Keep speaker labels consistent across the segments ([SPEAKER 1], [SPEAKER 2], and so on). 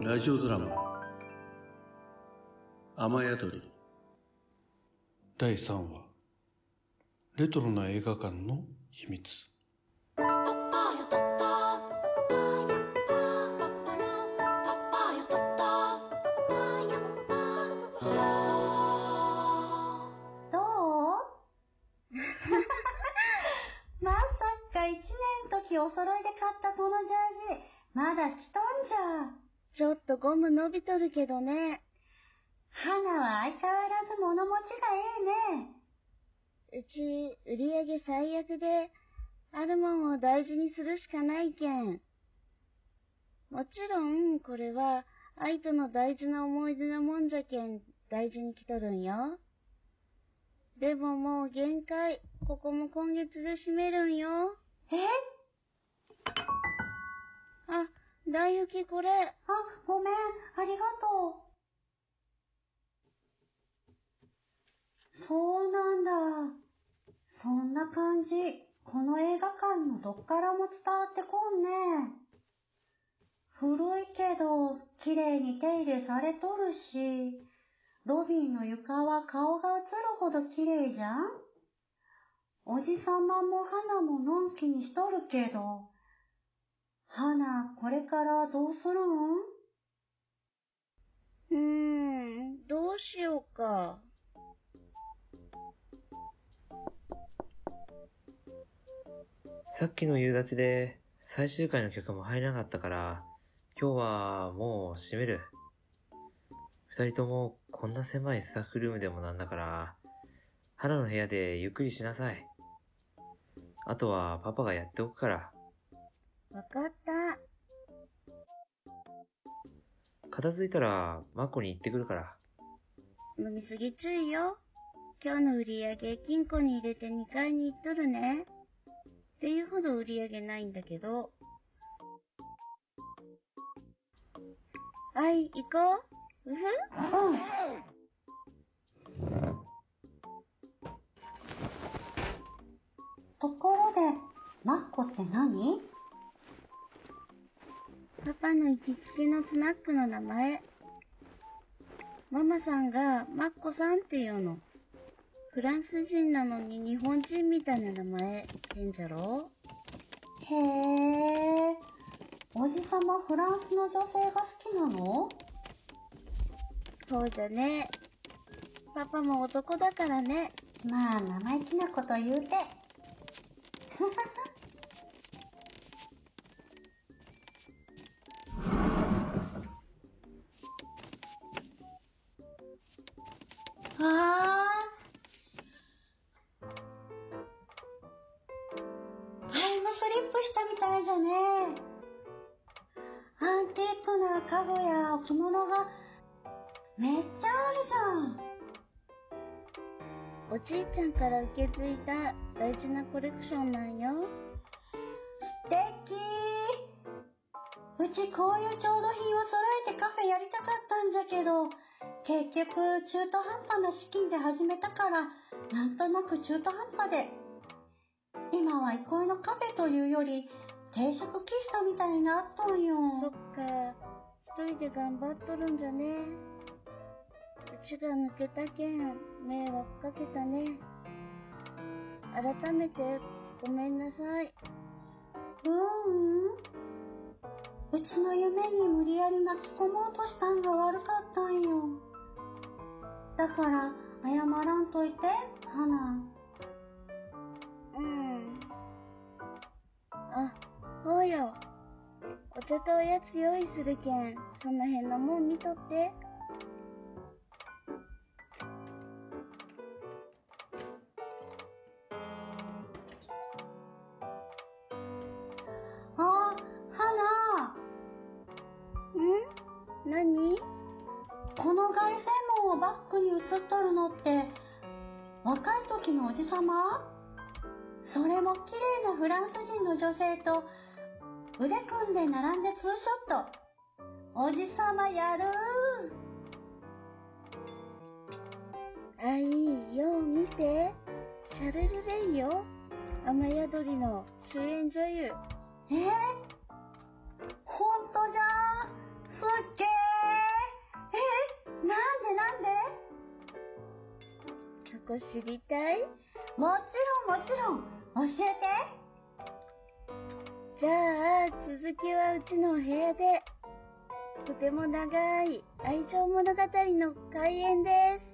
[SPEAKER 1] ラジオドラマ。雨宿り。第3話。レトロな映画館の秘密。
[SPEAKER 2] ゴム伸びとるけどね。
[SPEAKER 3] 花は相変わらず物持ちがええね。
[SPEAKER 2] うち、売り上げ最悪で、あるもんを大事にするしかないけん。もちろん、これは、愛との大事な思い出のもんじゃけん、大事に来とるんよ。でももう限界。ここも今月で閉めるんよ。
[SPEAKER 3] え？
[SPEAKER 2] あ、大雪これ。
[SPEAKER 3] あ、ごめん、ありがとう。そうなんだ。そんな感じ。この映画館のどっからも伝わってこんね。古いけど、綺麗に手入れされとるし、ロビーの床は顔が映るほど綺麗じゃんおじさまも花ものんきにしとるけど、花、これからどうするん？
[SPEAKER 2] うーん、どうしようか。
[SPEAKER 4] さっきの夕立で最終回の曲も入らなかったから、今日はもう閉める。二人ともこんな狭いスタッフルームでもなんだから、花の部屋でゆっくりしなさい。あとはパパがやっておくから。
[SPEAKER 2] わかった。
[SPEAKER 4] 片付いたらマッコに行ってくるから。
[SPEAKER 2] 飲みすぎ注意よ。今日の売り上げ金庫に入れて2階に行っとるね。っていうほど売り上げないんだけど。はい、行こう。うふ
[SPEAKER 3] うん。ところで、マッコって何？
[SPEAKER 2] パパの行きつけのスナックの名前。ママさんがマッコさんって言うの。フランス人なのに日本人みたいな名前、変じゃろ？
[SPEAKER 3] へえ。おじさまフランスの女性が好きなの？
[SPEAKER 2] そうじゃね。パパも男だからね。
[SPEAKER 3] まあ、生意気なこと言うて。アンティークな家具や置物がめっちゃあるじゃん。
[SPEAKER 2] おじいちゃんから受け継いだ大事なコレクションなんよ。
[SPEAKER 3] 素敵うちこういう調度品を揃えてカフェやりたかったんじゃけど、結局中途半端な資金で始めたから、なんとなく中途半端で。今は憩いのカフェというより、定食喫茶みたいになっとんよ。
[SPEAKER 2] そっか、一人で頑張っとるんじゃね。うちが抜けたけん、迷惑かけたね。改めて、ごめんなさい。
[SPEAKER 3] ううん。うちの夢に無理やり巻き込もうとしたんが悪かったんよ。だから、謝らんといて、花。
[SPEAKER 2] うん。あ、よ。お茶とおやつ用意するけん、その辺のもん見とって。
[SPEAKER 3] あ、花。
[SPEAKER 2] ん？何？
[SPEAKER 3] この凱旋門をバックに映っとるのって、若い時のおじさまそれも綺麗なフランス人の女性と腕組んで並んでツーショット。おじさまやるー。
[SPEAKER 2] あ、いいよ、見て。シャルルレイよ。雨宿りの主演女優。
[SPEAKER 3] え？ー、ほんとじゃん。すっげー。
[SPEAKER 2] え？ー、なんでなんで？そこ知りたい？
[SPEAKER 4] もちろんもちろん。教えて。
[SPEAKER 2] じゃあ、続きはうちのお部屋で。とても長い愛情物語の開演です。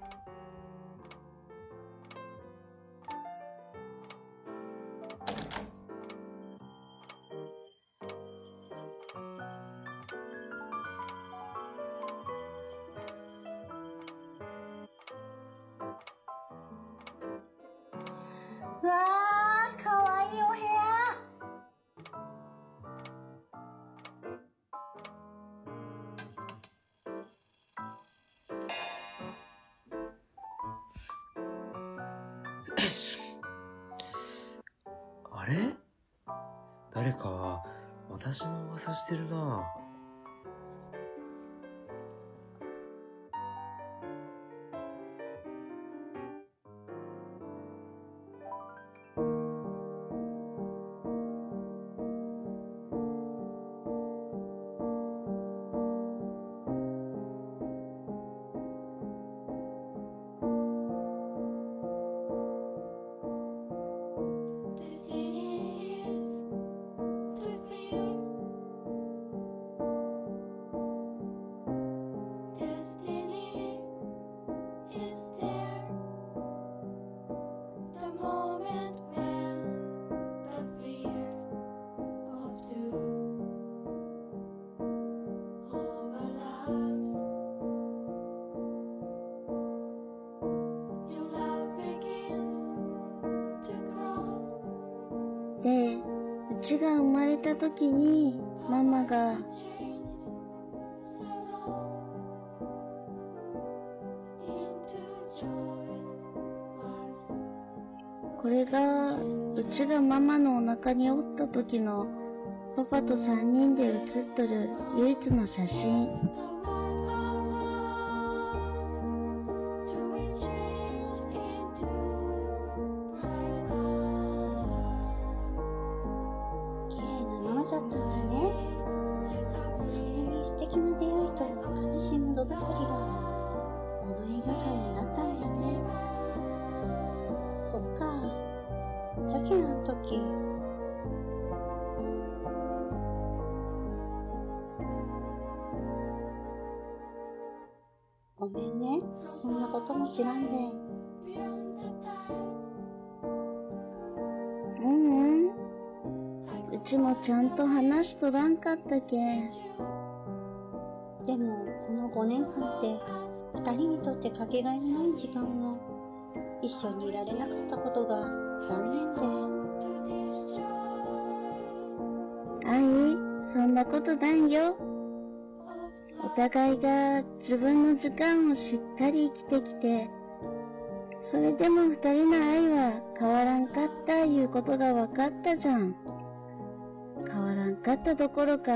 [SPEAKER 4] うわ
[SPEAKER 5] あれ？誰か、私の噂してるな。
[SPEAKER 2] 時に、ママが、これが、うちがママのお腹におった時の、パパと3人で写っとる唯一の写真。
[SPEAKER 3] の映画館にあったんだね？そっか。じゃけんあの時、ごめんね。そんなことも知らんで。
[SPEAKER 2] ううん。うちもちゃんと話しとらんかったけん。
[SPEAKER 3] でも、この5年間って、二人にとってかけがえのない時間を、一緒にいられなかったことが残念で。
[SPEAKER 2] あい、そんなことないよ。お互いが自分の時間をしっかり生きてきて、それでも二人の愛は変わらんかったいうことが分かったじゃん。変わらんかったどころか、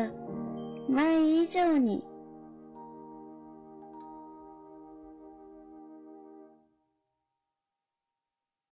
[SPEAKER 2] 前以上に